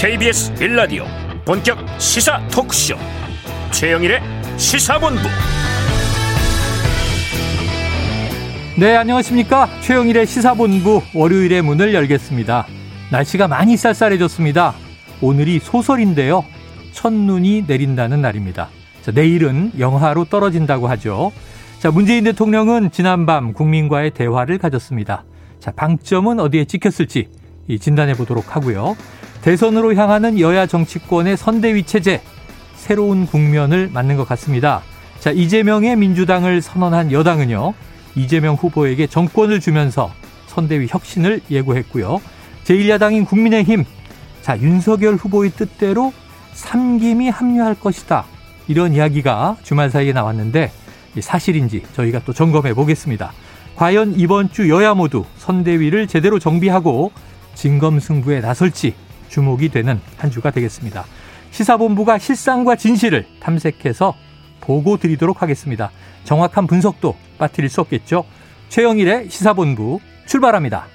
KBS 빌라디오 본격 시사 토크쇼. 최영일의 시사본부. 네 안녕하십니까? 최영일의 시사본부 월요일에 문을 열겠습니다. 날씨가 많이 쌀쌀해졌습니다. 오늘이 소설인데요. 첫눈이 내린다는 날입니다. 자, 내일은 영하로 떨어진다고 하죠. 자 문재인 대통령은 지난밤 국민과의 대화를 가졌습니다. 자 방점은 어디에 찍혔을지 진단해 보도록 하고요 대선으로 향하는 여야 정치권의 선대위 체제 새로운 국면을 맞는 것 같습니다. 자, 이재명의 민주당을 선언한 여당은요. 이재명 후보에게 정권을 주면서 선대위 혁신을 예고했고요. 제1야당인 국민의힘 자, 윤석열 후보의 뜻대로 삼김이 합류할 것이다. 이런 이야기가 주말 사이에 나왔는데 사실인지 저희가 또 점검해 보겠습니다. 과연 이번 주 여야 모두 선대위를 제대로 정비하고 진검승부에 나설지 주목이 되는 한 주가 되겠습니다. 시사본부가 실상과 진실을 탐색해서 보고 드리도록 하겠습니다. 정확한 분석도 빠뜨릴 수 없겠죠. 최영일의 시사본부 출발합니다.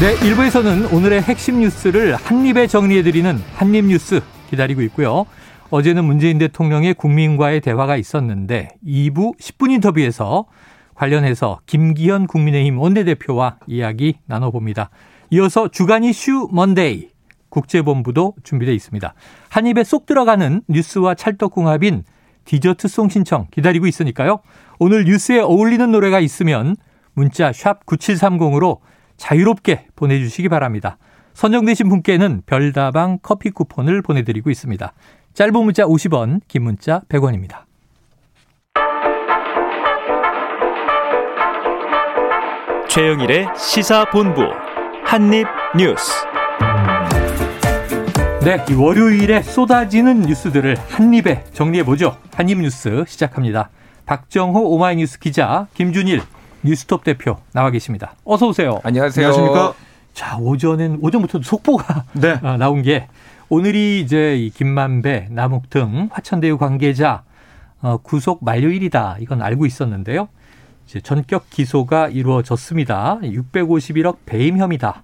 네, 1부에서는 오늘의 핵심 뉴스를 한입에 정리해드리는 한입 뉴스 기다리고 있고요. 어제는 문재인 대통령의 국민과의 대화가 있었는데 2부 10분 인터뷰에서 관련해서 김기현 국민의힘 원내대표와 이야기 나눠봅니다. 이어서 주간 이슈 먼데이 국제본부도 준비되어 있습니다. 한 입에 쏙 들어가는 뉴스와 찰떡궁합인 디저트송 신청 기다리고 있으니까요. 오늘 뉴스에 어울리는 노래가 있으면 문자 샵 9730으로 자유롭게 보내주시기 바랍니다. 선정되신 분께는 별다방 커피 쿠폰을 보내드리고 있습니다. 짧은 문자 50원, 긴 문자 100원입니다. 최영일의 시사본부 한입뉴스. 네, 월요일에 쏟아지는 뉴스들을 한입에 정리해보죠. 한입뉴스 시작합니다. 박정호 오마이뉴스 기자, 김준일 뉴스톱 대표 나와 계십니다. 어서 오세요. 안녕하세요. 안녕하십니까? 자, 오전엔 오전부터 속보가 네. 아, 나온 게 오늘이 이제 이 김만배, 남욱 등 화천대유 관계자 어, 구속 만료일이다. 이건 알고 있었는데요. 이제 전격 기소가 이루어졌습니다. 651억 배임 혐의다.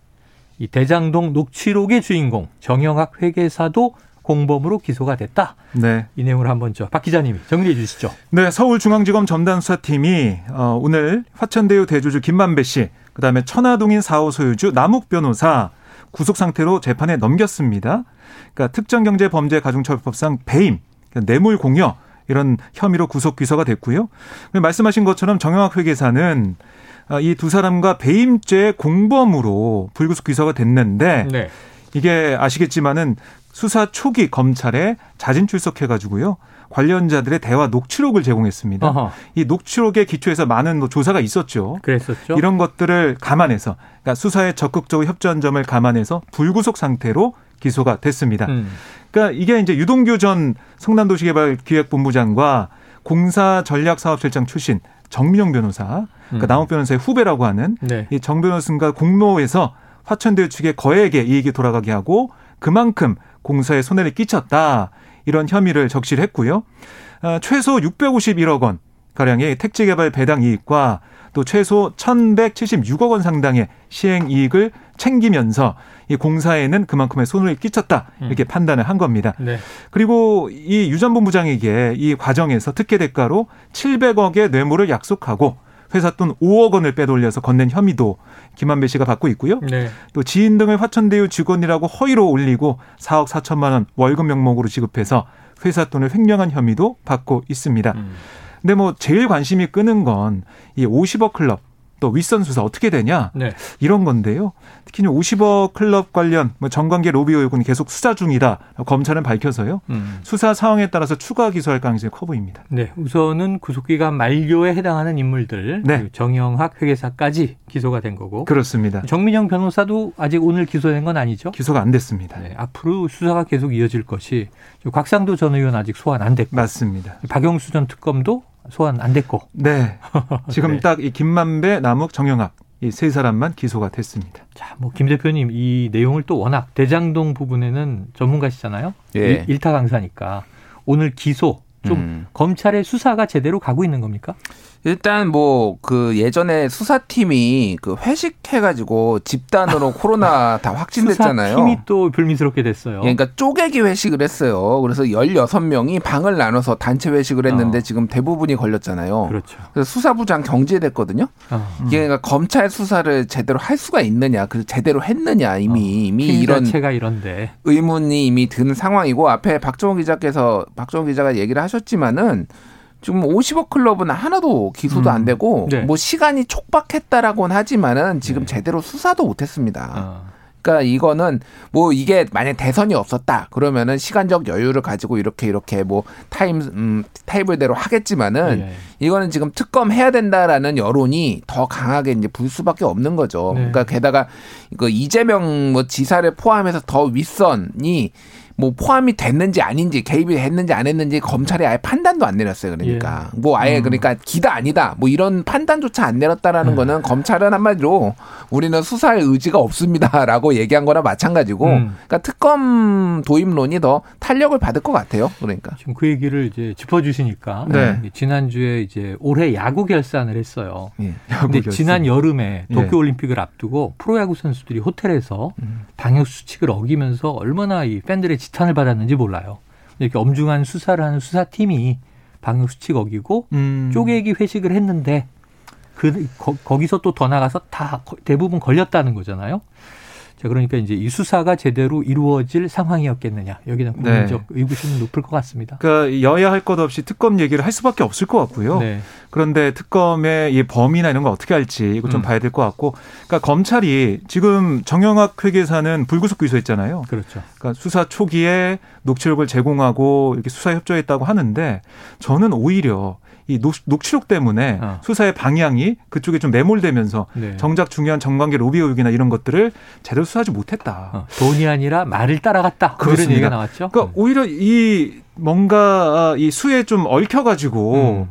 이 대장동 녹취록의 주인공 정영학 회계사도 공범으로 기소가 됐다. 네. 이 내용을 한번 저박 기자님이 정리해 주시죠. 네, 서울중앙지검 전담수사팀이 어, 오늘 화천대유 대주주 김만배 씨, 그다음에 천화동인 4호 소유주 남욱 변호사 구속 상태로 재판에 넘겼습니다. 그러니까 특정경제범죄가중처벌법상 배임, 그러니까 뇌물 공여 이런 혐의로 구속 기소가 됐고요. 말씀하신 것처럼 정영학 회계사는 아, 이두 사람과 배임죄 공범으로 불구속 기소가 됐는데 네. 이게 아시겠지만은 수사 초기 검찰에 자진 출석해 가지고요. 관련자들의 대화 녹취록을 제공했습니다. 어허. 이 녹취록에 기초해서 많은 뭐 조사가 있었죠. 그랬었죠. 이런 것들을 감안해서 그러니까 수사에 적극적으로 협조한 점을 감안해서 불구속 상태로 기소가 됐습니다. 음. 그러니까 이게 이제 유동규 전 성남도시개발기획본부장과 공사 전략사업실장 출신 정민영 변호사, 그러니까 음. 남욱 변호사의 후배라고 하는 네. 이정 변호사가 공모에서 화천대유 측의 거액의 이익이 돌아가게 하고 그만큼 공사에 손해를 끼쳤다 이런 혐의를 적시를 했고요. 어, 최소 651억 원 가량의 택지개발 배당 이익과 또 최소 1,176억 원 상당의 시행 이익을 챙기면서 이 공사에는 그만큼의 손을 끼쳤다 이렇게 음. 판단을 한 겁니다. 네. 그리고 이 유 전 본부장에게 이 과정에서 특혜 대가로 700억의 뇌물을 약속하고 회사 돈 5억 원을 빼돌려서 건넨 혐의도 김한배 씨가 받고 있고요. 네. 또 지인 등을 화천대유 직원이라고 허위로 올리고 4억 4천만 원 월급 명목으로 지급해서 회사 돈을 횡령한 혐의도 받고 있습니다. 음. 근데 뭐 제일 관심이 끄는 건 이 50억 클럽 또 윗선 수사 어떻게 되냐 네. 이런 건데요. 특히 50억 클럽 관련 뭐 정관계 로비 의혹은 계속 수사 중이다. 검찰은 밝혀서요. 음. 수사 상황에 따라서 추가 기소할 가능성이 커 보입니다. 네, 우선은 구속기간 만료에 해당하는 인물들 네. 정영학 회계사까지 기소가 된 거고. 그렇습니다. 정민영 변호사도 아직 오늘 기소된 건 아니죠? 기소가 안 됐습니다. 네, 앞으로 수사가 계속 이어질 것이 곽상도 전 의원 아직 소환 안 됐고. 맞습니다. 박영수 전 특검도 소환 안 됐고. 네. 지금 네. 딱이 김만배, 남욱, 정영학 이 세 사람만 기소가 됐습니다. 자, 뭐 김 대표님 이 내용을 또 워낙 대장동 부분에는 전문가시잖아요. 예. 일타 강사니까 오늘 기소 좀 음. 검찰의 수사가 제대로 가고 있는 겁니까? 일단 뭐 그 예전에 수사팀이 그 회식해가지고 집단으로 코로나 다 확진됐잖아요. 수사팀이 또 불미스럽게 됐어요. 예, 그러니까 쪼개기 회식을 했어요. 그래서 16명이 방을 나눠서 단체 회식을 했는데 어. 지금 대부분이 걸렸잖아요. 그렇죠. 그래서 수사부장 경제됐거든요. 어. 이게 그러니까 검찰 수사를 제대로 할 수가 있느냐, 그 제대로 했느냐 이미 어. 이미 이런 자체가 이런데 의문이 이미 든 상황이고 앞에 박정호 기자께서 박정호 기자가 얘기를 하셨지만은 지금 50억 클럽은 하나도 기소도 음. 안 되고 네. 뭐 시간이 촉박했다라고는 하지만은 지금 네. 제대로 수사도 못 했습니다. 어. 그러니까 이거는 뭐 이게 만약 대선이 없었다 그러면은 시간적 여유를 가지고 이렇게 이렇게 뭐 타임 음 테이블대로 하겠지만은 네. 이거는 지금 특검 해야 된다라는 여론이 더 강하게 이제 불 수밖에 없는 거죠. 네. 그러니까 게다가 그 이재명 뭐 지사를 포함해서 더 윗선이 뭐 포함이 됐는지 아닌지 개입이 했는지 안 했는지 검찰이 아예 판단도 안 내렸어요. 그러니까 예. 뭐 아예 음. 그러니까 기다 아니다 뭐 이런 판단조차 안 내렸다라는 음. 거는 검찰은 한마디로 우리는 수사할 의지가 없습니다라고 얘기한 거나 마찬가지고 음. 그러니까 특검 도입론이 더 탄력을 받을 것 같아요. 그러니까 지금 그 얘기를 이제 짚어주시니까 네. 지난주에 이제 올해 야구 결산을 했어요. 예. 근데 결산. 지난 여름에 예. 도쿄 올림픽을 앞두고 프로야구 선수들이 호텔에서 음. 방역 수칙을 어기면서 얼마나 이 팬들의 지 탄을 받았는지 몰라요. 이렇게 엄중한 수사를 하는 수사팀이 방역 수칙 어기고 음. 쪼개기 회식을 했는데 그 거, 기서 또 더 나가서 다 대부분 걸렸다는 거잖아요. 자, 그러니까 이제 이 수사가 제대로 이루어질 상황이었겠느냐. 여기는 국민적 네. 의구심이 높을 것 같습니다. 그러니까 여야 할 것 없이 특검 얘기를 할 수밖에 없을 것 같고요. 네. 그런데 특검의 이 범위나 이런 거 어떻게 할지 이거 좀 음. 봐야 될 것 같고. 그러니까 검찰이 지금 정영학 회계사는 불구속 기소했잖아요. 그렇죠. 그러니까 수사 초기에 녹취록을 제공하고 이렇게 수사 협조했다고 하는데 저는 오히려 이 녹,취록 때문에 어. 수사의 방향이 그쪽에 좀 매몰되면서 네. 정작 중요한 정관계 로비 의혹이나 이런 것들을 제대로 수사하지 못했다. 어. 돈이 아니라 말을 따라갔다. 그런 얘기가 나왔죠. 그러니까 네. 오히려 이 뭔가 이 수에 좀 얽혀가지고 음.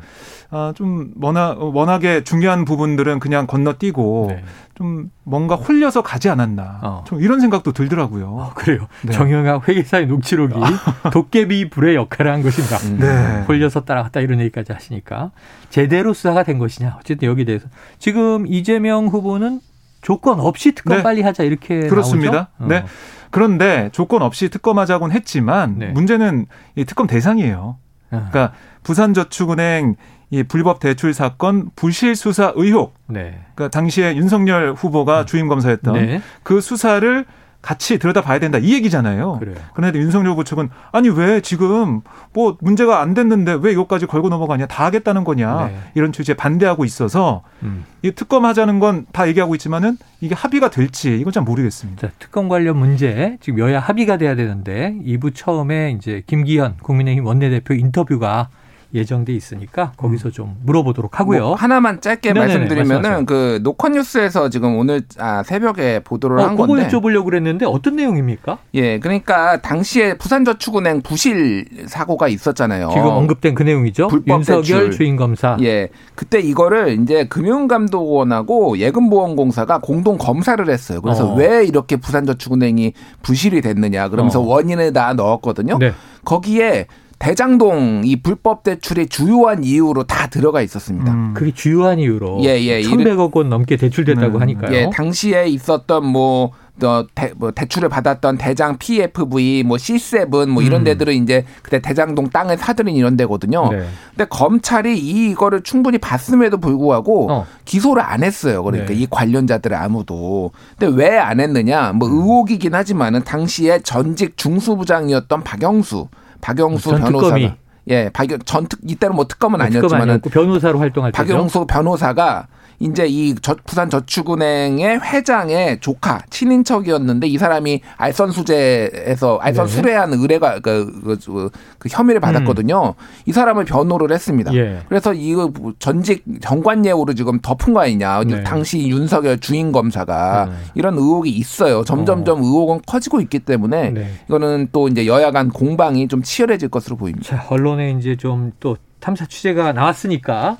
아, 좀 워낙 워낙에 중요한 부분들은 그냥 건너뛰고 네. 좀 뭔가 홀려서 가지 않았나. 어. 좀 이런 생각도 들더라고요. 어, 그래요. 네. 정영학 회계사의 녹취록이 도깨비 불의 역할을 한 것인가. 음. 네. 홀려서 따라갔다 이런 얘기까지 하시니까 제대로 수사가 된 것이냐. 어쨌든 여기에 대해서 지금 이재명 후보는 조건 없이 특검 네. 빨리 하자 이렇게 그렇습니다. 나오죠? 네. 어. 그런데 조건 없이 특검하자곤 했지만 네. 문제는 이 특검 대상이에요. 아. 그러니까 부산저축은행 이 불법 대출 사건 부실 수사 의혹. 네. 그러니까 당시에 윤석열 후보가 음. 주임 검사였던 네. 그 수사를 같이 들여다봐야 된다 이 얘기잖아요. 그래요. 그런데 윤석열 후보 측은 아니 왜 지금 뭐 문제가 안 됐는데 왜 이것까지 걸고 넘어가냐 다 하겠다는 거냐 네. 이런 취지에 반대하고 있어서 음. 이 특검 하자는 건 다 얘기하고 있지만은 이게 합의가 될지 이건 잘 모르겠습니다. 자, 특검 관련 문제 지금 여야 합의가 돼야 되는데 2부 처음에 이제 김기현 국민의힘 원내대표 인터뷰가 예정돼 있으니까 거기서 좀 물어보도록 하고요. 뭐 하나만 짧게 네네네, 말씀드리면은 말씀하세요. 그 노컷뉴스에서 지금 오늘 아, 새벽에 보도를 어, 한 건데. 그거 여쭤보려고 그랬는데 어떤 내용입니까? 예, 그러니까 당시에 부산저축은행 부실 사고가 있었잖아요. 지금 언급된 그 내용이죠. 불법 윤석열. 주인 검사. 예, 그때 이거를 이제 금융감독원하고 예금보험공사가 공동 검사를 했어요. 그래서 어. 왜 이렇게 부산저축은행이 부실이 됐느냐 그러면서 어. 원인을 다 넣었거든요. 네. 거기에 대장동 이 불법 대출의 주요한 이유로 다 들어가 있었습니다. 음. 그게 주요한 이유로 예, 예. 1,100억 원 넘게 대출됐다고 음. 하니까요. 예, 당시에 있었던 뭐 어, 대, 뭐 대출을 받았던 대장 PFV, 뭐 C7, 뭐 이런 음. 데들은 이제 그때 대장동 땅을 사들인 이런 데거든요. 네. 근데 검찰이 이거를 충분히 봤음에도 불구하고 어. 기소를 안 했어요. 그러니까 네. 이 관련자들을 아무도. 근데 왜 안 했느냐? 뭐 음. 의혹이긴 하지만은 당시에 전직 중수부장이었던 박영수 박영수 변호사가 예, 박영 전 특, 이때는 뭐 특검은 아니었지만 변호사로 활동할 때죠. 박영수 변호사가 이제 이 저, 부산 저축은행의 회장의 조카 친인척이었는데 이 사람이 알선 수재에서 알선 네. 수뢰한 의뢰가 그, 그, 그, 그 혐의를 받았거든요. 음. 이 사람을 변호를 했습니다. 예. 그래서 이거 전직 정관예우를 지금 덮은 거 아니냐. 네. 당시 윤석열 주인 검사가 네. 이런 의혹이 있어요. 점점점 어. 의혹은 커지고 있기 때문에 네. 이거는 또 이제 여야 간 공방이 좀 치열해질 것으로 보입니다. 자, 언론에 이제 좀 또 탐사 취재가 나왔으니까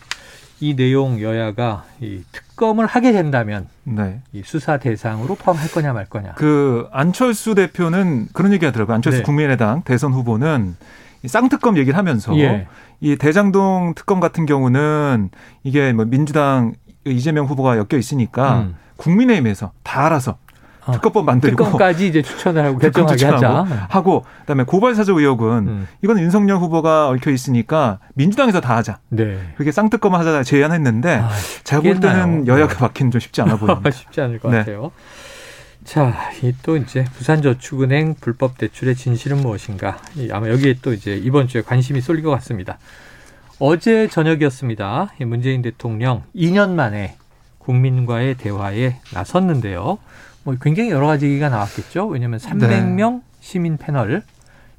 이 내용 여야가 이 특검을 하게 된다면 네. 이 수사 대상으로 포함할 거냐 말 거냐. 그 안철수 대표는 그런 얘기 하더라고요. 안철수 네. 국민의당 대선 후보는 쌍특검 얘기를 하면서 예. 이 대장동 특검 같은 경우는 이게 뭐 민주당 이재명 후보가 엮여 있으니까 음. 국민의힘에서 다 알아서 어. 특검법 만들고 특검까지 이제 추천을 하고 결정하게 하자 하고 그다음에 고발 사주 의혹은 음. 이건 윤석열 후보가 얽혀 있으니까 민주당에서 다 하자. 네. 그렇게 쌍특검 하자 제안했는데 아, 제가 볼 때는 여야가 바뀌는 좀 쉽지 않아 보입니다. 쉽지 않을 것 네. 같아요. 자, 이 또 이제 부산저축은행 불법 대출의 진실은 무엇인가? 아마 여기에 또 이제 이번 주에 관심이 쏠릴 것 같습니다. 어제 저녁이었습니다. 문재인 대통령 2년 만에 국민과의 대화에 나섰는데요. 뭐 굉장히 여러 가지 얘기가 나왔겠죠. 왜냐하면 300명 네. 시민 패널.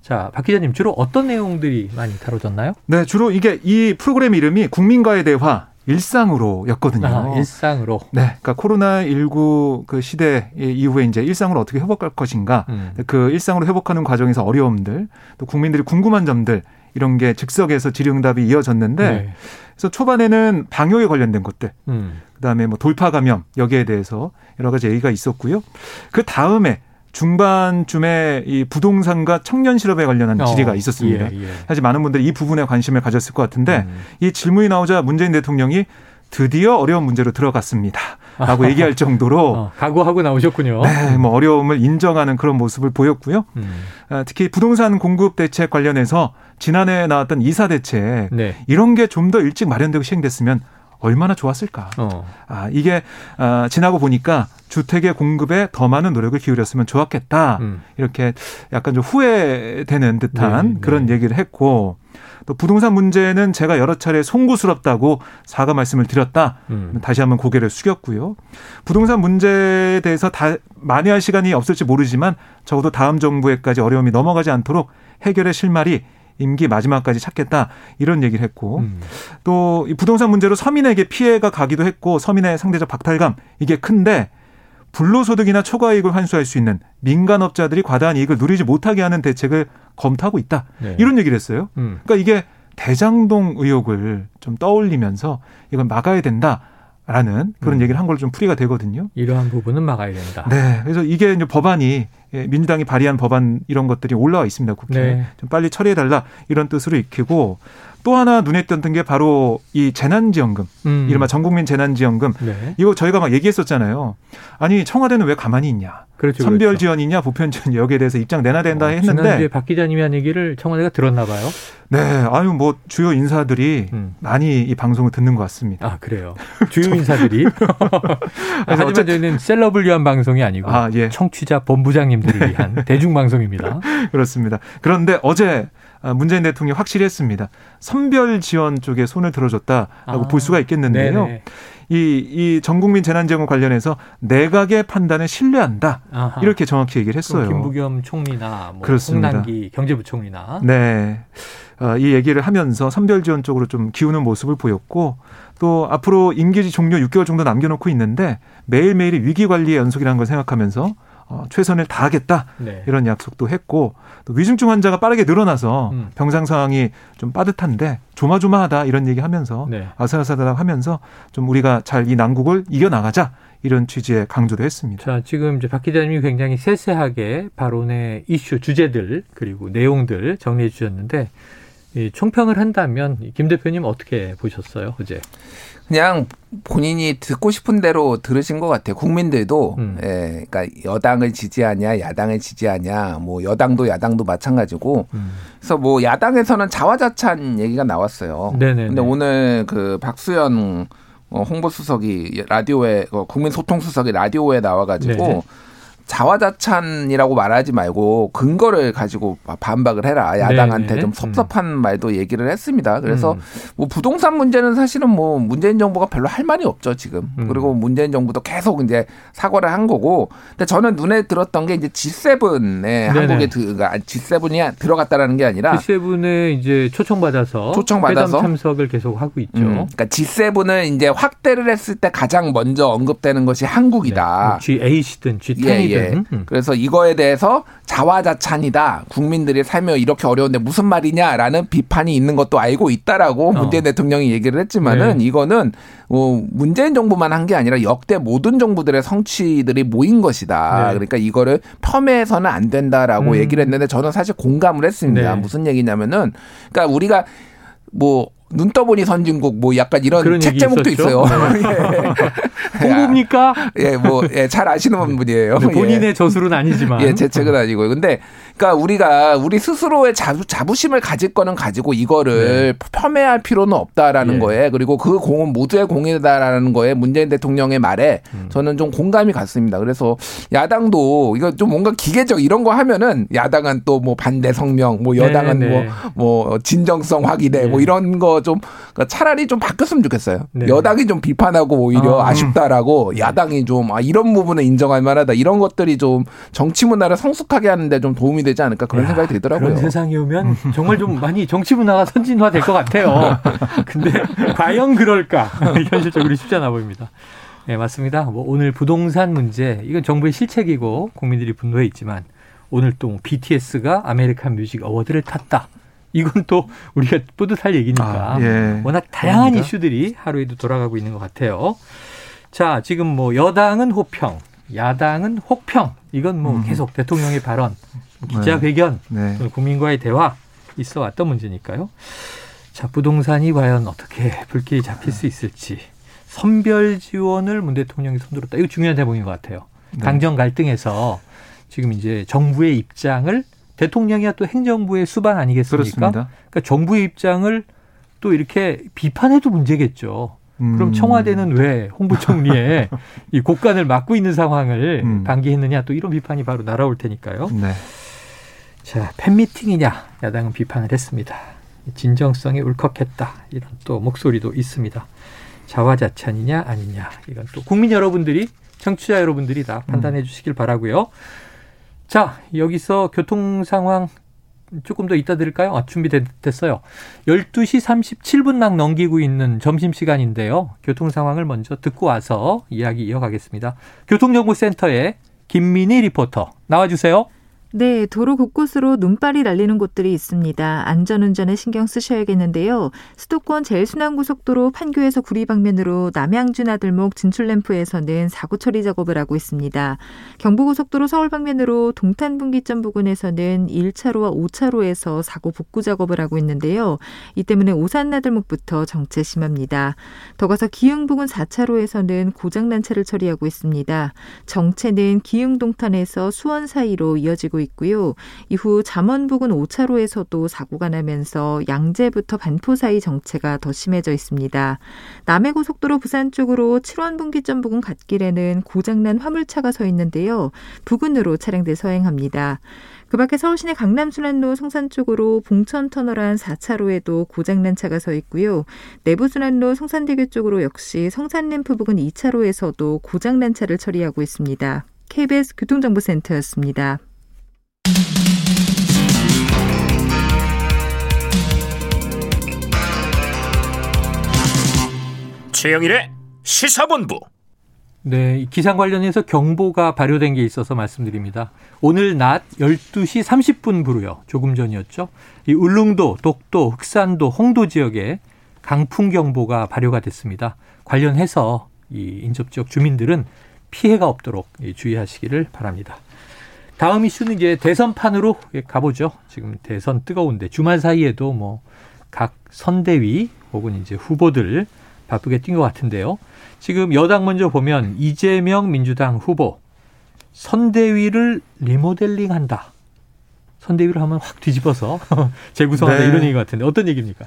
자, 박 기자님 주로 어떤 내용들이 많이 다뤄졌나요? 네, 주로 이게 이 프로그램 이름이 국민과의 대화 일상으로였거든요. 아, 일상으로. 네, 그러니까 코로나 19그 시대 이후에 이제 일상으로 어떻게 회복할 것인가, 음. 그 일상으로 회복하는 과정에서 어려움들, 또 국민들이 궁금한 점들 이런 게 즉석에서 질의응답이 이어졌는데, 네. 그래서 초반에는 방역에 관련된 것들, 음. 그다음에 뭐 돌파 감염 여기에 대해서 여러 가지 얘기가 있었고요. 그 다음에 중반쯤에 이 부동산과 청년 실업에 관련한 어, 질의가 있었습니다. 예, 예. 사실 많은 분들이 이 부분에 관심을 가졌을 것 같은데 음. 이 질문이 나오자 문재인 대통령이 드디어 어려운 문제로 들어갔습니다. 라고 얘기할 정도로 어, 각오하고 나오셨군요. 네, 뭐 어려움을 인정하는 그런 모습을 보였고요. 음. 아, 특히 부동산 공급 대책 관련해서 지난해 나왔던 이사 대책 네. 이런 게 좀 더 일찍 마련되고 시행됐으면 얼마나 좋았을까. 어. 아, 이게 아, 지나고 보니까 주택의 공급에 더 많은 노력을 기울였으면 좋았겠다. 음. 이렇게 약간 좀 후회되는 듯한 네, 네. 그런 네. 얘기를 했고 또 부동산 문제는 제가 여러 차례 송구스럽다고 사과 말씀을 드렸다. 음. 다시 한번 고개를 숙였고요. 부동산 문제에 대해서 다 만회할 시간이 없을지 모르지만 적어도 다음 정부에까지 어려움이 넘어가지 않도록 해결의 실마리 임기 마지막까지 찾겠다 이런 얘기를 했고 음. 또이 부동산 문제로 서민에게 피해가 가기도 했고 서민의 상대적 박탈감 이게 큰데 불로소득이나 초과이익을 환수할 수 있는 민간업자들이 과다한 이익을 누리지 못하게 하는 대책을 검토하고 있다. 네. 이런 얘기를 했어요. 음. 그러니까 이게 대장동 의혹을 좀 떠올리면서 이걸 막아야 된다. 라는 그런 음. 얘기를 한 걸로 좀 풀이가 되거든요. 이러한 부분은 막아야 된다. 네. 그래서 이게 이제 법안이 예, 민주당이 발의한 법안 이런 것들이 올라와 있습니다. 국회에. 네. 좀 빨리 처리해달라 이런 뜻으로 익히고 또 하나 눈에 띄었던 게 바로 이 재난지원금, 음. 이른바 전국민 재난지원금. 네. 이거 저희가 막 얘기했었잖아요. 아니 청와대는 왜 가만히 있냐? 그렇죠, 선별 그렇죠. 지원이냐, 보편 지원 여기에 대해서 입장 내놔야 된다 어, 했는데 지난주에 박 기자님이 한 얘기를 청와대가 들었나 봐요. 네, 아유 뭐 주요 인사들이 음. 많이 이 방송을 듣는 것 같습니다. 아 그래요. 주요 인사들이. 하지만 어쨌든... 저희는 셀럽을 위한 방송이 아니고 아, 예. 청취자 본부장님들을 위한 대중 방송입니다. 그렇습니다. 그런데 어제 아, 문재인 대통령이 확실히 했습니다. 선별 지원 쪽에 손을 들어줬다라고 아, 볼 수가 있겠는데요. 네네. 이, 이 전국민 재난지원금 관련해서 내각의 판단을 신뢰한다. 아하. 이렇게 정확히 얘기를 했어요. 김부겸 총리나 뭐 그렇습니다. 홍남기 경제부총리나. 네. 어, 이 얘기를 하면서 선별 지원 쪽으로 좀 기우는 모습을 보였고 또 앞으로 임기 종료 6개월 정도 남겨놓고 있는데 매일매일이 위기 관리의 연속이라는 걸 생각하면서 어, 최선을 다하겠다 네. 이런 약속도 했고 또 위중증 환자가 빠르게 늘어나서 음. 병상 상황이 좀 빠듯한데 조마조마하다 이런 얘기하면서 네. 아슬아슬하다 하면서 좀 우리가 잘 이 난국을 이겨 나가자 이런 취지의 강조도 했습니다. 자 지금 이제 박 기자님이 굉장히 세세하게 발언의 이슈 주제들 그리고 내용들 정리해 주셨는데 이 총평을 한다면 김 대표님 어떻게 보셨어요 어제? 그냥 본인이 듣고 싶은 대로 들으신 것 같아요. 국민들도 음. 예, 그러니까 여당을 지지하냐, 야당을 지지하냐, 뭐 여당도 야당도 마찬가지고. 음. 그래서 뭐 야당에서는 자화자찬 얘기가 나왔어요. 네네네. 근데 오늘 그 박수현 어, 홍보수석이 라디오에 어, 국민소통수석이 라디오에 나와가지고. 네네. 자화자찬이라고 말하지 말고 근거를 가지고 반박을 해라. 야당한테 네네. 좀 섭섭한 음. 말도 얘기를 했습니다. 그래서 음. 뭐 부동산 문제는 사실은 뭐 문재인 정부가 별로 할 말이 없죠, 지금. 음. 그리고 문재인 정부도 계속 이제 사과를 한 거고. 근데 저는 눈에 들었던 게 이제 G7에 한국에 들, 그러니까 G7이 들어갔다라는 게 아니라 G7에 이제 초청받아서 초청받아서 참석을 계속 하고 있죠. 음. 그러니까 G7을 이제 확대를 했을 때 가장 먼저 언급되는 것이 한국이다. 네. 뭐 G8이든 G10이든 예, 예. 예. 음. 그래서 이거에 대해서 자화자찬이다. 국민들이 살며 이렇게 어려운데 무슨 말이냐라는 비판이 있는 것도 알고 있다라고 어. 문재인 대통령이 얘기를 했지만은 네. 이거는 어, 문재인 정부만 한 게 아니라 역대 모든 정부들의 성취들이 모인 것이다. 네. 그러니까 이거를 폄훼해서는 안 된다라고 음. 얘기를 했는데 저는 사실 공감을 했습니다. 네. 무슨 얘기냐면은 그러니까 우리가 뭐 눈 떠보니 선진국 뭐 약간 이런 책 제목도 있었죠? 있어요. 네. 예. 홍보입니까? 예, 뭐, 예, 잘 아시는 분이에요. 네, 본인의 예. 저술은 아니지만. 예, 제 책은 아니고요. 근데 그러니까 우리가 우리 스스로의 자부, 자부심을 가질 거는 가지고 이거를 네. 폄훼할 필요는 없다라는 예. 거에 그리고 그 공은 모두의 공이다라는 거에 문재인 대통령의 말에 음. 저는 좀 공감이 갔습니다. 그래서 야당도 이거 좀 뭔가 기계적 이런 거 하면은 야당은 또 뭐 반대 성명, 뭐 여당은 네, 네. 뭐, 뭐 진정성 확인해 뭐 네. 이런 거좀 그러니까 차라리 좀 바뀌었으면 좋겠어요. 네. 여당이 좀 비판하고 오히려 아, 쉽 다라고 야당이 좀 아, 이런 부분은 인정할 만하다 이런 것들이 좀 정치 문화를 성숙하게 하는데 좀 도움이 되지 않을까 그런 야, 생각이 들더라고요. 그런 세상이 오면 정말 좀 많이 정치 문화가 선진화 될 것 같아요. 근데 과연 그럴까? 현실적으로 쉽지 않아 보입니다. 네, 맞습니다. 뭐 오늘 부동산 문제 이건 정부의 실책이고 국민들이 분노해 있지만 오늘 또 BTS가 아메리칸 뮤직 어워드를 탔다. 이건 또 우리가 뿌듯할 얘기니까 아, 예. 워낙 다양한 그럽니다. 이슈들이 하루에도 돌아가고 있는 것 같아요. 자, 지금 뭐 여당은 호평, 야당은 혹평. 이건 뭐 음. 계속 대통령의 발언, 기자회견, 네. 네. 국민과의 대화 있어 왔던 문제니까요. 자, 부동산이 과연 어떻게 불길이 잡힐 수 있을지. 선별 지원을 문 대통령이 손들었다. 이거 중요한 대목인 것 같아요. 네. 당정 갈등에서 지금 이제 정부의 입장을 대통령이야 또 행정부의 수반 아니겠습니까? 그렇습니다. 그러니까 정부의 입장을 또 이렇게 비판해도 문제겠죠. 음. 그럼 청와대는 왜 홍보총리의 이 곡간을 막고 있는 상황을 음. 방기했느냐 또 이런 비판이 바로 날아올 테니까요. 네. 자, 팬미팅이냐 야당은 비판을 했습니다. 진정성이 울컥했다 이런 또 목소리도 있습니다. 자화자찬이냐 아니냐 이건 또 국민 여러분들이 청취자 여러분들이 다 판단해 주시길 바라고요. 자 여기서 교통 상황 조금 더 이따 드릴까요? 아, 준비됐어요. 12시 37분 막 넘기고 있는 점심시간인데요. 교통 상황을 먼저 듣고 와서 이야기 이어가겠습니다. 교통정보센터의 김민희 리포터 나와주세요. 네, 도로 곳곳으로 눈발이 날리는 곳들이 있습니다. 안전운전에 신경 쓰셔야겠는데요. 수도권 제일순환고속도로 판교에서 구리 방면으로 남양주 나들목 진출램프에서는 사고 처리 작업을 하고 있습니다. 경부고속도로 서울 방면으로 동탄분기점 부근에서는 1차로와 5차로에서 사고 복구 작업을 하고 있는데요. 이 때문에 오산 나들목부터 정체 심합니다. 더 가서 기흥 부근 4차로에서는 고장난 차를 처리하고 있습니다. 정체는 기흥 동탄에서 수원 사이로 이어지고 있고요. 이후 잠원 부근 5차로에서도 사고가 나면서 양재부터 반포 사이 정체가 더 심해져 있습니다. 남해고속도로 부산 쪽으로 7원 분기점 부근 갓길에는 고장난 화물차가 서 있는데요. 부근으로 차량들 서행합니다. 그 밖에 서울시내 강남순환로 성산 쪽으로 봉천터널 안 4차로에도 고장난 차가 서 있고요. 내부순환로 성산대교 쪽으로 역시 성산램프 부근 2차로에서도 고장난 차를 처리하고 있습니다. KBS 교통정보센터였습니다. 최영일의 시사본부. 네, 기상 관련해서 경보가 발효된 게 있어서 말씀드립니다. 오늘 낮 12시 30분부로요. 조금 전이었죠. 이 울릉도, 독도, 흑산도, 홍도 지역에 강풍 경보가 발효가 됐습니다. 관련해서 이 인접 지역 주민들은 피해가 없도록 주의하시기를 바랍니다. 다음 이슈는 이제 대선판으로 가보죠. 지금 대선 뜨거운데 주말 사이에도 뭐 각 선대위 혹은 이제 후보들 바쁘게 뛴 것 같은데요. 지금 여당 먼저 보면 이재명 민주당 후보 선대위를 리모델링 한다. 선대위를 하면 확 뒤집어서 재구성한다 네. 이런 얘기 같은데 어떤 얘기입니까?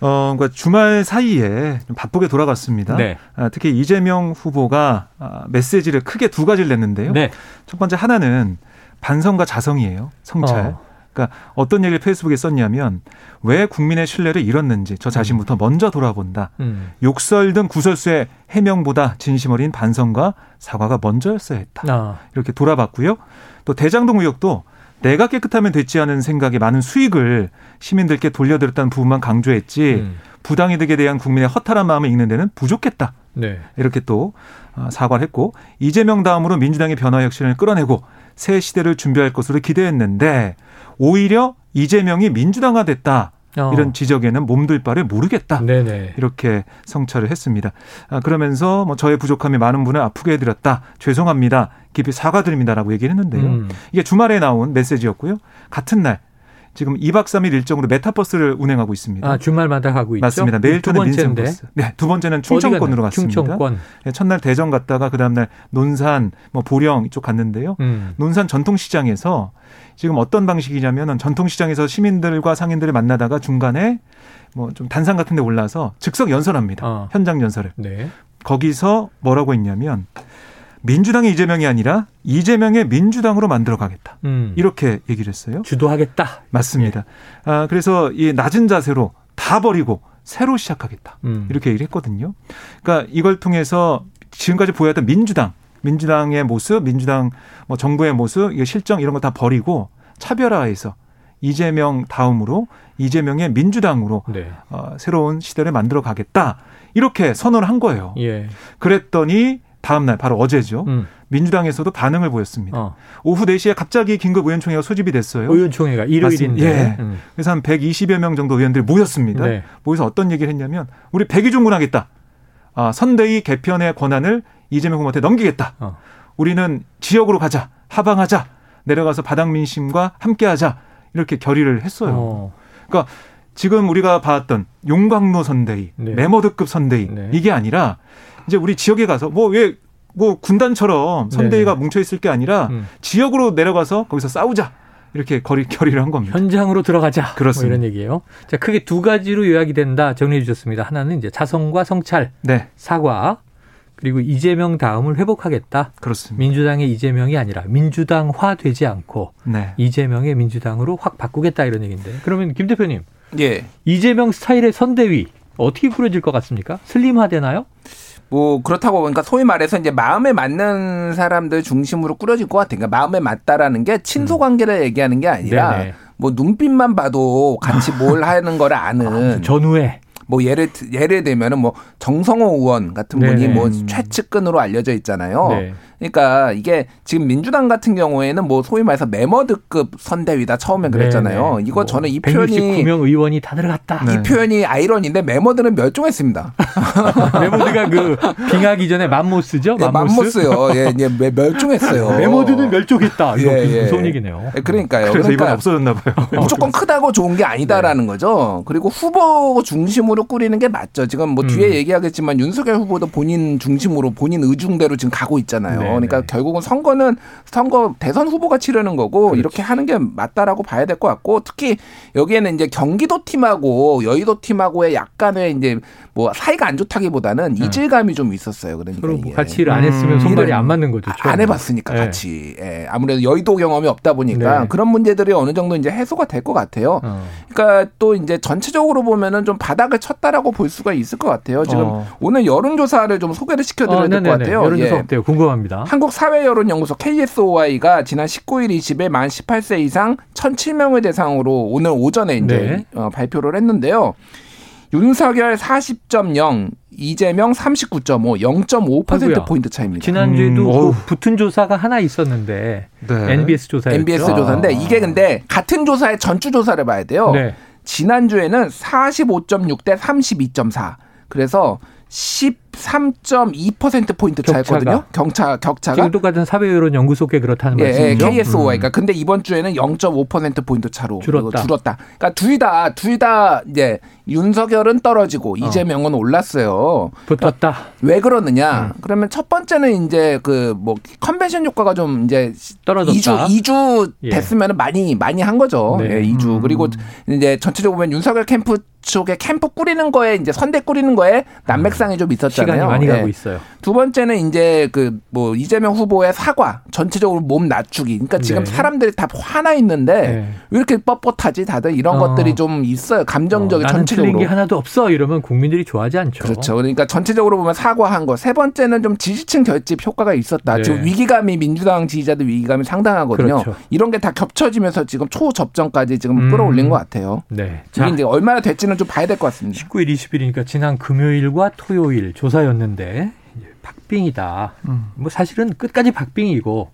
어, 그러니까 주말 사이에 좀 바쁘게 돌아갔습니다. 네. 아, 특히 이재명 후보가 아, 메시지를 크게 두 가지를 냈는데요. 네. 첫 번째 하나는 반성과 자성이에요. 성찰. 어. 그러니까 어떤 얘기를 페이스북에 썼냐면 왜 국민의 신뢰를 잃었는지 저 자신부터 음. 먼저 돌아본다. 음. 욕설 등 구설수의 해명보다 진심 어린 반성과 사과가 먼저였어야 했다. 아. 이렇게 돌아봤고요. 또 대장동 의혹도 내가 깨끗하면 됐지 않은 생각에 많은 수익을 시민들께 돌려드렸다는 부분만 강조했지 음. 부당이득에 대한 국민의 허탈한 마음을 읽는 데는 부족했다. 네. 이렇게 또 어, 사과를 했고 이재명 다음으로 민주당의 변화 혁신을 끌어내고 새 시대를 준비할 것으로 기대했는데 오히려 이재명이 민주당화 됐다. 어. 이런 지적에는 몸둘 바를 모르겠다. 네네. 이렇게 성찰을 했습니다. 아, 그러면서 뭐 저의 부족함이 많은 분을 아프게 해드렸다. 죄송합니다. 깊이 사과드립니다라고 얘기를 했는데요. 음. 이게 주말에 나온 메시지였고요. 같은 날 지금 2박 3일 일정으로 메타버스를 운행하고 있습니다. 아, 주말마다 가고 있죠. 맞습니다. 내일 두 번째인데. 민생버스. 네, 두 번째는 충청권으로 갔습니다. 충청권. 네, 첫날 대전 갔다가 그다음 날 논산, 뭐 보령 이쪽 갔는데요. 음. 논산 전통시장에서 지금 어떤 방식이냐면은 전통시장에서 시민들과 상인들을 만나다가 중간에 뭐 좀 단상 같은 데 올라서 즉석 연설합니다. 어. 현장 연설을. 네. 거기서 뭐라고 했냐면 민주당의 이재명이 아니라 이재명의 민주당으로 만들어 가겠다. 음. 이렇게 얘기를 했어요. 주도하겠다. 맞습니다. 예. 아, 그래서 이 낮은 자세로 다 버리고 새로 시작하겠다. 음. 이렇게 얘기를 했거든요. 그러니까 이걸 통해서 지금까지 보여왔던 민주당, 민주당의 모습, 민주당 뭐 정부의 모습, 실정 이런 거 다 버리고 차별화해서 이재명 다음으로 이재명의 민주당으로 네. 어, 새로운 시대를 만들어 가겠다. 이렇게 선언을 한 거예요. 예. 그랬더니 다음 날 바로 어제죠. 음. 민주당에서도 반응을 보였습니다. 어. 오후 4시에 갑자기 긴급 의원총회가 소집이 됐어요. 의원총회가 일요일인데. 예. 음. 그래서 한 120여 명 정도 의원들이 모였습니다. 네. 모여서 어떤 얘기를 했냐면 우리 백의종군하겠다. 아, 선대위 개편의 권한을 이재명 후보한테 넘기겠다. 어. 우리는 지역으로 가자. 하방하자. 내려가서 바닥 민심과 함께하자. 이렇게 결의를 했어요. 어. 그러니까 지금 우리가 봤던 용광로 선대위, 네. 메모드급 선대위 네. 이게 아니라 이제 우리 지역에 가서 뭐왜뭐 군단처럼 선대위가 네네. 뭉쳐 있을 게 아니라 음. 지역으로 내려가서 거기서 싸우자. 이렇게 거리 결의를 한 겁니다. 현장으로 들어가자. 그렇습니다. 뭐 이런 얘기예요. 자, 크게 두 가지로 요약이 된다 정리해 주셨습니다. 하나는 이제 자성과 성찰, 네. 사과, 그리고 이재명 다음을 회복하겠다. 그렇습니다. 민주당의 이재명이 아니라 민주당화 되지 않고 네. 이재명의 민주당으로 확 바꾸겠다 이런 얘기인데. 그러면 김 대표님, 예. 이재명 스타일의 선대위 어떻게 꾸려질 것 같습니까? 슬림화 되나요? 뭐 그렇다고 그러니까 소위 말해서 이제 마음에 맞는 사람들 중심으로 꾸려질 것 같아요. 그러니까 마음에 맞다라는 게 친소 관계를 음. 얘기하는 게 아니라 네네. 뭐 눈빛만 봐도 같이 뭘 하는 거를 아는 아, 전후에 뭐 예를 예를 들면은 뭐 정성호 의원 같은 분이 네네. 뭐 최측근으로 알려져 있잖아요. 네. 그러니까 이게 지금 민주당 같은 경우에는 뭐 소위 말해서 매머드급 선대위다 처음에 그랬잖아요. 네네. 이거 뭐 저는 이 표현이 169명 의원이 다 들어갔다. 이 네. 표현이 아이러니인데 매머드는 멸종했습니다. 매머드가 그 빙하기 전에 맘모스죠? 예, 맘모스? 요 예, 예, 멸종했어요. 매머드는 멸종했다. 이거 예, 예. 무서운 얘기네요. 예, 그러니까요. 그래서 그러니까 없어졌나 봐요. 무조건 크다고 좋은 게 아니다라는 네. 거죠. 그리고 후보 중심으로 꾸리는 게 맞죠. 지금 뭐 음. 뒤에 얘기하겠지만 윤석열 후보도 본인 중심으로 본인 의중대로 지금 가고 있잖아요. 네, 그러니까 네. 결국은 선거는 선거 대선 후보가 치르는 거고 그렇지. 이렇게 하는 게 맞다라고 봐야 될 것 같고 특히 여기에는 이제 경기도 팀하고 여의도 팀하고의 약간의 이제 뭐 사이가 안 좋다기보다는 네. 이질감이 좀 있었어요. 그러니까 뭐 같이 일을 안 했으면 음. 손발이 안 맞는 거죠. 처음에. 안 해봤으니까 네. 같이 예. 아무래도 여의도 경험이 없다 보니까 네. 그런 문제들이 어느 정도 이제 해소가 될 것 같아요. 어. 그러니까 또 이제 전체적으로 보면은 좀 바닥을 쳤다라고 볼 수가 있을 것 같아요. 지금 어. 오늘 여론조사를 좀 소개를 시켜드려야 어, 될것 같아요. 여론조사 예. 어때요? 궁금합니다. 한국 사회여론연구소 KSOI가 지난 19일 20일 만 18세 이상 1,007명을 대상으로 오늘 오전에 이제 네. 어, 발표를 했는데요. 윤석열 40.0, 이재명 39.5, 0.5% 포인트 차입니다. 지난주에도 음, 그 붙은 조사가 하나 있었는데 네. NBS 조사였죠. NBS 조사인데 이게 근데 같은 조사의 전주 조사를 봐야 돼요. 네. 지난주에는 45.6 대 32.4. 그래서 13.2% 포인트 차였거든요. 경차 격차가 지금 똑같은 사회여론 연구소께 그렇다는 예, 말씀이죠. KSOI가 음. 근데 이번 주에는 0.5% 포인트 차로 줄었다. 줄었다. 그러니까 둘 다 둘 다 이제 윤석열은 떨어지고 어. 이재명은 올랐어요. 붙었다. 그러니까 왜 그러느냐? 음. 그러면 첫 번째는 이제 그 뭐 컨벤션 효과가 좀 이제 떨어졌다. 2주 2주 됐으면 예. 많이 많이 한 거죠. 네. 예, 2주. 음. 그리고 이제 전체적으로 보면 윤석열 캠프 쪽에 캠프 꾸리는 거에 이제 선대 꾸리는 거에 난맥상이 좀 있었잖아요. 시간이 많이 가고 예. 있어요. 두 번째는 이제 그 뭐 이재명 후보의 사과 전체적으로 몸 낮추기. 그러니까 지금 네. 사람들이 다 화나 있는데 네. 왜 이렇게 뻣뻣하지 다들 이런 어. 것들이 좀 있어요. 감정적인 어, 전체적으로. 틀린 게 하나도 없어 이러면 국민들이 좋아하지 않죠. 그렇죠. 그러니까 전체적으로 보면 사과한 거. 세 번째는 좀 지지층 결집 효과가 있었다. 네. 지금 위기감이 민주당 지지자들 위기감이 상당하거든요. 그렇죠. 이런 게 다 겹쳐지면서 지금 초접전까지 지금 음. 끌어올린 것 같아요. 네. 이게 이제 얼마나 될지는 좀 봐야 될 것 같습니다. 19일, 20일이니까 지난 금요일과 토요일 조 조사였는데 박빙이다. 음. 뭐 사실은 끝까지 박빙이고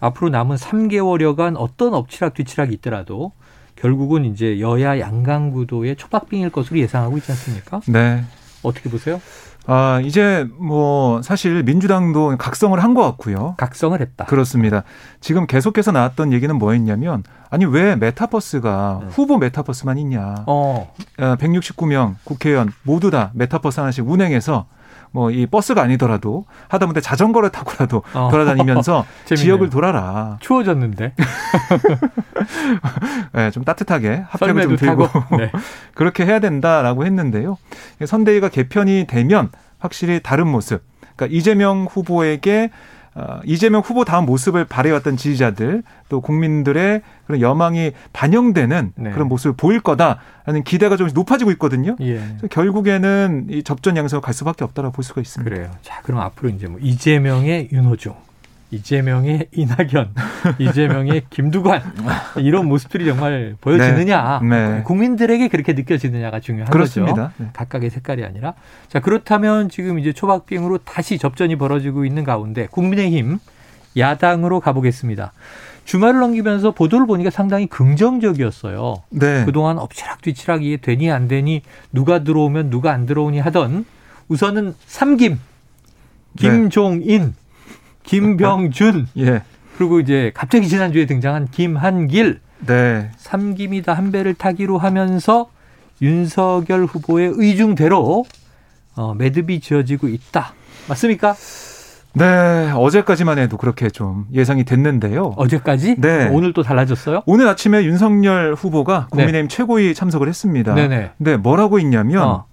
앞으로 남은 3개월여간 어떤 엎치락 뒤치락이 있더라도 결국은 이제 여야 양강 구도의 초박빙일 것으로 예상하고 있지 않습니까? 네. 어떻게 보세요? 아, 이제 뭐 사실 민주당도 각성을 한 것 같고요. 각성을 했다. 그렇습니다. 지금 계속해서 나왔던 얘기는 뭐였냐면 아니 왜 메타버스가 네. 후보 메타버스만 있냐. 어. 169명 아, 국회의원 모두 다 메타버스 하나씩 운행해서 뭐 이 버스가 아니더라도 하다못해 자전거를 타고라도 어. 돌아다니면서 지역을 돌아라. 추워졌는데. 네, 좀 따뜻하게 핫팩을 좀 들고 네. 그렇게 해야 된다라고 했는데요. 선대위가 개편이 되면 확실히 다른 모습. 그러니까 이재명 후보에게 어, 이재명 후보 다음 모습을 바래왔던 지지자들 또 국민들의 그런 여망이 반영되는 네. 그런 모습을 보일 거다라는 기대가 좀 높아지고 있거든요. 예. 결국에는 이 접전 양상으로 갈 수밖에 없다라고 볼 수가 있습니다. 그래요. 자, 그럼 앞으로 이제 뭐 이재명의 윤호중 이재명의 이낙연, 이재명의 김두관 이런 모습들이 정말 보여지느냐, 네. 네. 국민들에게 그렇게 느껴지느냐가 중요한 그렇습니다. 거죠. 네. 각각의 색깔이 아니라 자 그렇다면 지금 이제 초박빙으로 다시 접전이 벌어지고 있는 가운데 국민의힘 야당으로 가보겠습니다. 주말을 넘기면서 보도를 보니까 상당히 긍정적이었어요. 네. 그동안 엎치락 뒤치락 이게 되니 안 되니 누가 들어오면 누가 안 들어오니 하던 우선은 삼김 네. 김종인 김병준. 예. 그리고 이제 갑자기 지난주에 등장한 김한길. 네. 삼김이 다 한 배를 타기로 하면서 윤석열 후보의 의중대로 어, 매듭이 지어지고 있다. 맞습니까? 네, 어제까지만 해도 그렇게 좀 예상이 됐는데요. 어제까지? 네. 오늘 또 달라졌어요? 오늘 아침에 윤석열 후보가 네. 국민의힘 네. 최고위 참석을 했습니다. 네네. 네, 뭐라고 있냐면 어.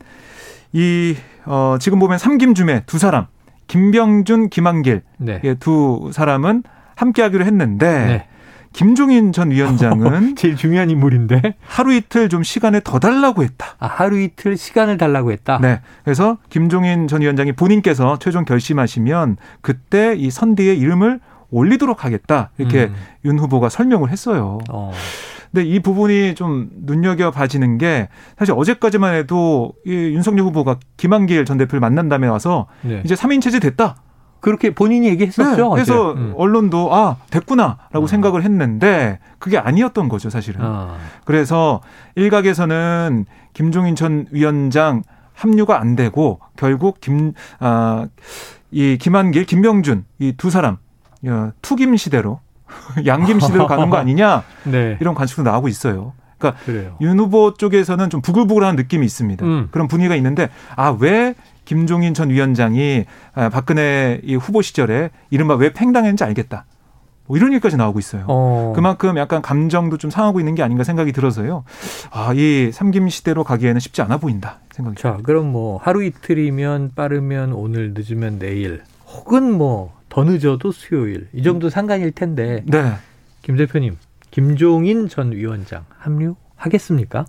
이 어, 지금 보면 삼김중에 두 사람 김병준, 김한길 네. 두 사람은 함께하기로 했는데 네. 김종인 전 위원장은 제일 중요한 인물인데 하루 이틀 좀 시간을 더 달라고 했다. 아, 하루 이틀 시간을 달라고 했다. 네. 그래서 김종인 전 위원장이 본인께서 최종 결심하시면 그때 이 선대의 이름을 올리도록 하겠다. 이렇게 음. 윤 후보가 설명을 했어요. 어. 근데 이 부분이 좀 눈여겨 봐지는 게 사실 어제까지만 해도 이 윤석열 후보가 김한길 전 대표를 만난 다음에 와서 네. 이제 3인 체제 됐다. 그렇게 본인이 얘기했었죠. 네, 그래서 음. 언론도 아 됐구나라고 음. 생각을 했는데 그게 아니었던 거죠 사실은. 아. 그래서 일각에서는 김종인 전 위원장 합류가 안 되고 결국 김 아 이 김한길, 김명준 이 두 사람 투김 시대로 양김 시대로 가는 거 아니냐 네. 이런 관측도 나오고 있어요. 그러니까 그래요. 윤 후보 쪽에서는 좀 부글부글한 느낌이 있습니다. 음. 그런 분위기가 있는데 아 왜 김종인 전 위원장이 아, 박근혜 이 후보 시절에 이른바 왜 팽당했는지 알겠다. 뭐 이런 얘기까지 나오고 있어요. 어. 그만큼 약간 감정도 좀 상하고 있는 게 아닌가 생각이 들어서요. 아, 이 삼김 시대로 가기에는 쉽지 않아 보인다 생각이 자, 듭니다. 그럼 뭐 하루 이틀이면 빠르면 오늘 늦으면 내일 혹은 뭐 더 늦어도 수요일 이 정도 상관일 텐데. 네. 김 대표님, 김종인 전 위원장 합류 하겠습니까?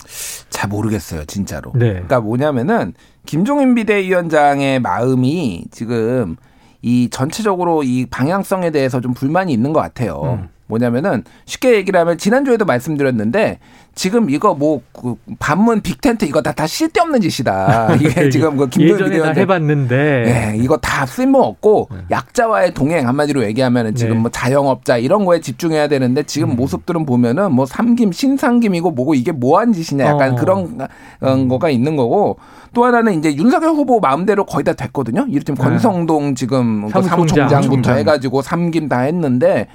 잘 모르겠어요, 진짜로. 네. 그러니까 뭐냐면은 김종인 비대위원장의 마음이 지금 이 전체적으로 이 방향성에 대해서 좀 불만이 있는 것 같아요. 음. 뭐냐면은 쉽게 얘기를 하면 지난주에도 말씀드렸는데 지금 이거 뭐 그 반문 빅텐트 이거 다, 다 쓸데없는 짓이다. 이게 지금 그 김도현 예전에 다 해봤는데 네, 이거 다 쓸모 없고 네. 약자와의 동행 한마디로 얘기하면은 지금 네. 뭐 자영업자 이런 거에 집중해야 되는데 지금 음. 모습들은 보면은 뭐 삼김 신삼김이고 뭐고 이게 뭐한 짓이냐 약간 어. 그런 음. 거가 있는 거고 또 하나는 이제 윤석열 후보 마음대로 거의 다 됐거든요. 이를테면 네. 권성동 지금 그 사무총장. 사무총장부터 해가지고 삼김 다 했는데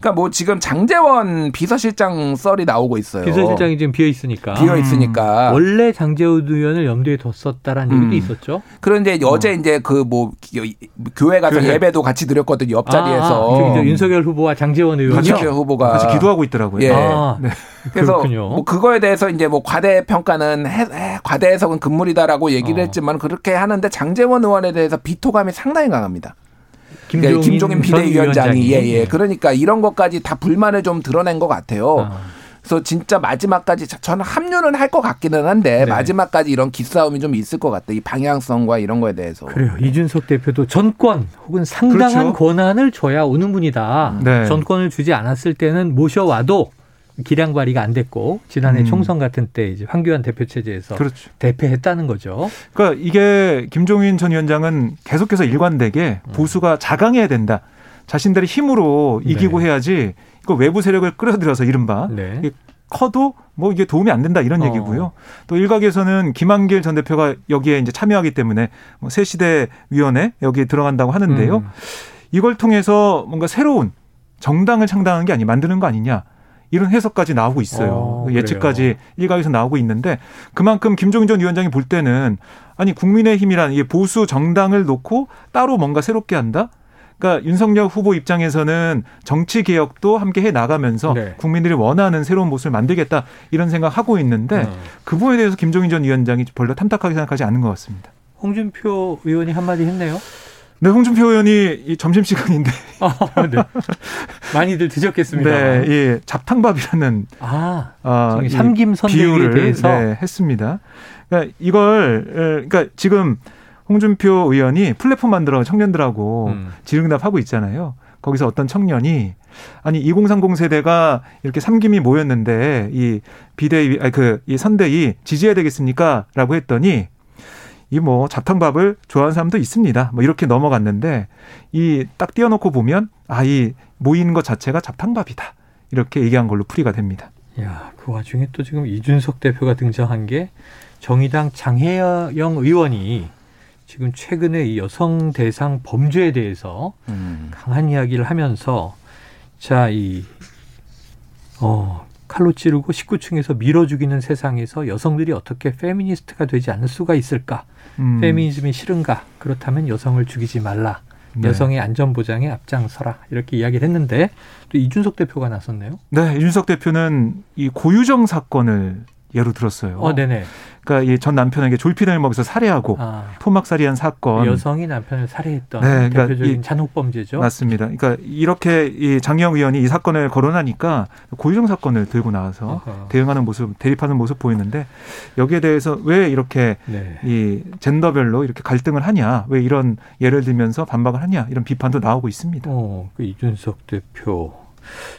그러니까 뭐 지금 장재원 비서실장 썰이 나오고 있어요. 비서실장이 지금 비어 있으니까. 비어 있으니까. 음. 원래 장재원 의원을 염두에 뒀었다라는 음. 얘기도 있었죠. 그런데 어제 어. 이제 그 뭐 교회 가서 교회. 예배도 같이 드렸거든요. 옆자리에서. 아, 윤석열 후보와 장재원 의원이 윤석열 후보가 같이 기도하고 있더라고요. 예. 아, 네. 그래서 그렇군요. 뭐 그거에 대해서 이제 뭐 과대 평가는 해, 과대 해석은 금물이다라고 얘기를 어. 했지만 그렇게 하는데 장재원 의원에 대해서 비토감이 상당히 강합니다. 김종인, 그러니까 김종인 비대위원장이 예예. 예. 그러니까 이런 것까지 다 불만을 좀 드러낸 것 같아요. 아. 그래서 진짜 마지막까지 저는 합류는 할 것 같기는 한데 네. 마지막까지 이런 기싸움이 좀 있을 것 같다. 이 방향성과 이런 거에 대해서. 그래요. 이준석 대표도 전권 혹은 상당한 그렇죠. 권한을 줘야 오는 분이다. 네. 전권을 주지 않았을 때는 모셔와도 기량 발휘가 안 됐고 지난해 음. 총선 같은 때 이제 황교안 대표 체제에서 그렇죠. 대패했다는 거죠. 그러니까 이게 김종인 전 위원장은 계속해서 일관되게 음. 보수가 자강해야 된다. 자신들의 힘으로 이기고 네. 해야지 이거 외부 세력을 끌어들여서 이른바 네. 커도 뭐 이게 도움이 안 된다 이런 어. 얘기고요. 또 일각에서는 김한길 전 대표가 여기에 이제 참여하기 때문에 뭐 새시대 위원회 여기에 들어간다고 하는데요. 음. 이걸 통해서 뭔가 새로운 정당을 창당하는 게 아니 만드는 거 아니냐. 이런 해석까지 나오고 있어요. 어, 예측까지 일각에서 나오고 있는데 그만큼 김종인 전 위원장이 볼 때는 아니 국민의힘이라는 이 보수 정당을 놓고 따로 뭔가 새롭게 한다. 그러니까 윤석열 후보 입장에서는 정치 개혁도 함께 해 나가면서 네. 국민들이 원하는 새로운 모습을 만들겠다 이런 생각하고 있는데 음. 그 부분에 대해서 김종인 전 위원장이 별로 탐탁하게 생각하지 않는 것 같습니다. 홍준표 의원이 한마디 했네요. 네, 홍준표 의원이 점심 시간인데. 어, 네. 많이들 드셨겠습니다. 네, 예, 잡탕밥이라는 아, 어, 삼김 선대에 대해서 네, 했습니다. 그러니까 이걸 그러니까 지금 홍준표 의원이 플랫폼 만들어 청년들하고 음. 질응답하고 있잖아요. 거기서 어떤 청년이 아니 2030 세대가 이렇게 삼김이 모였는데 이 비대위 아니 그이 선대위 지지해야 되겠습니까?라고 했더니 이뭐 잡탕밥을 좋아하는 사람도 있습니다. 뭐 이렇게 넘어갔는데 이 딱 띄워놓고 보면 아 이 모이는 것 자체가 잡탕밥이다 이렇게 얘기한 걸로 풀이가 됩니다. 야, 그 와중에 또 지금 이준석 대표가 등장한 게 정의당 장혜영 의원이 지금 최근에 이 여성 대상 범죄에 대해서 음. 강한 이야기를 하면서 자, 이, 어, 칼로 찌르고 19층에서 밀어 죽이는 세상에서 여성들이 어떻게 페미니스트가 되지 않을 수가 있을까? 음. 페미니즘이 싫은가? 그렇다면 여성을 죽이지 말라. 네. 여성의 안전 보장에 앞장서라 이렇게 이야기를 했는데 또 이준석 대표가 나섰네요. 네, 이준석 대표는 이 고유정 사건을 예로 들었어요. 어, 네네. 그러니까 이 전 남편에게 졸피뎀을 먹여서 살해하고 아. 토막살이한 사건. 여성이 남편을 살해했던 네, 그러니까 대표적인 잔혹범죄죠. 맞습니다. 그러니까 이렇게 이 장영 의원이 이 사건을 거론하니까 고유정 사건을 들고 나와서 어허. 대응하는 모습, 대립하는 모습 보이는데 여기에 대해서 왜 이렇게 네. 이 젠더별로 이렇게 갈등을 하냐, 왜 이런 예를 들면서 반박을 하냐 이런 비판도 나오고 있습니다. 어, 그 이준석 대표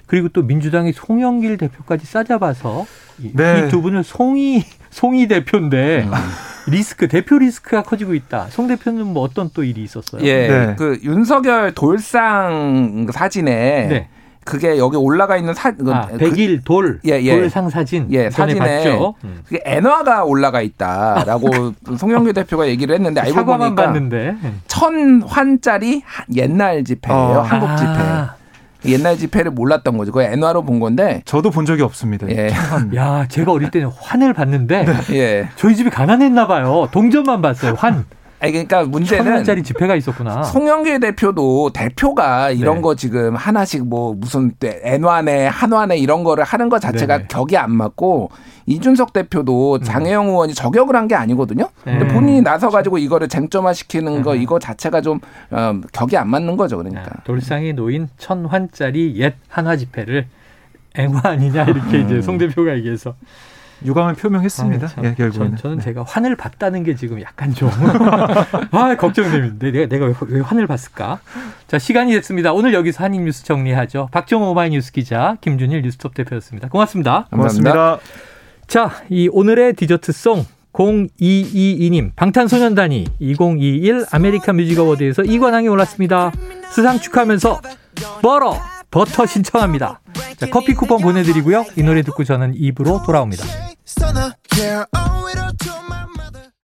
그리고 또 민주당이 송영길 대표까지 싸잡아서 네. 이두 분을 송이 송이 대표인데 음. 리스크 대표 리스크가 커지고 있다. 송 대표는 뭐 어떤 또 일이 있었어요? 예, 네. 그 윤석열 돌상 사진에 네. 그게 여기 올라가 있는 사그 아, 100일 돌 예, 예. 돌상 사진 예, 사진에 봤죠? 음. 그게 엔화가 올라가 있다라고 송영길 대표가 얘기를 했는데 알고 보니까 봤는데. 천 환짜리 옛날 지폐예요. 어. 한국 지폐. 아. 옛날 지폐를 몰랐던 거죠. 그 엔화로 본 건데. 저도 본 적이 없습니다. 예. 야, 제가 어릴 때는 환을 봤는데 네. 예. 저희 집이 가난했나 봐요. 동전만 봤어요. 환. 아니 그러니까 문제는 천 원짜리 지폐가 있었구나. 송영길 대표도 대표가 이런 네. 거 지금 하나씩 뭐 무슨 엔화네 한화네 이런 거를 하는 것 자체가 네네. 격이 안 맞고 이준석 대표도 음. 장혜영 의원이 저격을 한 게 아니거든요. 근데 네. 본인이 나서 가지고 이거를 쟁점화 시키는 거 네. 이거 자체가 좀 어, 격이 안 맞는 거죠. 그러니까 돌상에 놓인 천 환짜리 옛 한화 지폐를 앵화 아니냐 이렇게 이제 음. 송 대표가 얘기해서 유감을 표명했습니다. 아, 예, 결국은 전, 는 네. 제가 환을 봤다는 게 지금 약간 좀 아, 걱정됩니다. 내가 내가 왜, 왜 환을 봤을까? 자 시간이 됐습니다. 오늘 여기서 한인 뉴스 정리하죠. 박정호 오마이뉴스 기자 김준일 뉴스톱 대표였습니다. 고맙습니다. 고맙습니다. 고맙습니다. 자, 이 오늘의 디저트송 0222님 방탄소년단이 2021 아메리칸 뮤직 어워드에서 이관왕에 올랐습니다. 수상 축하하면서 버러 버터 신청합니다. 자, 커피 쿠폰 보내드리고요. 이 노래 듣고 저는 2부로 돌아옵니다.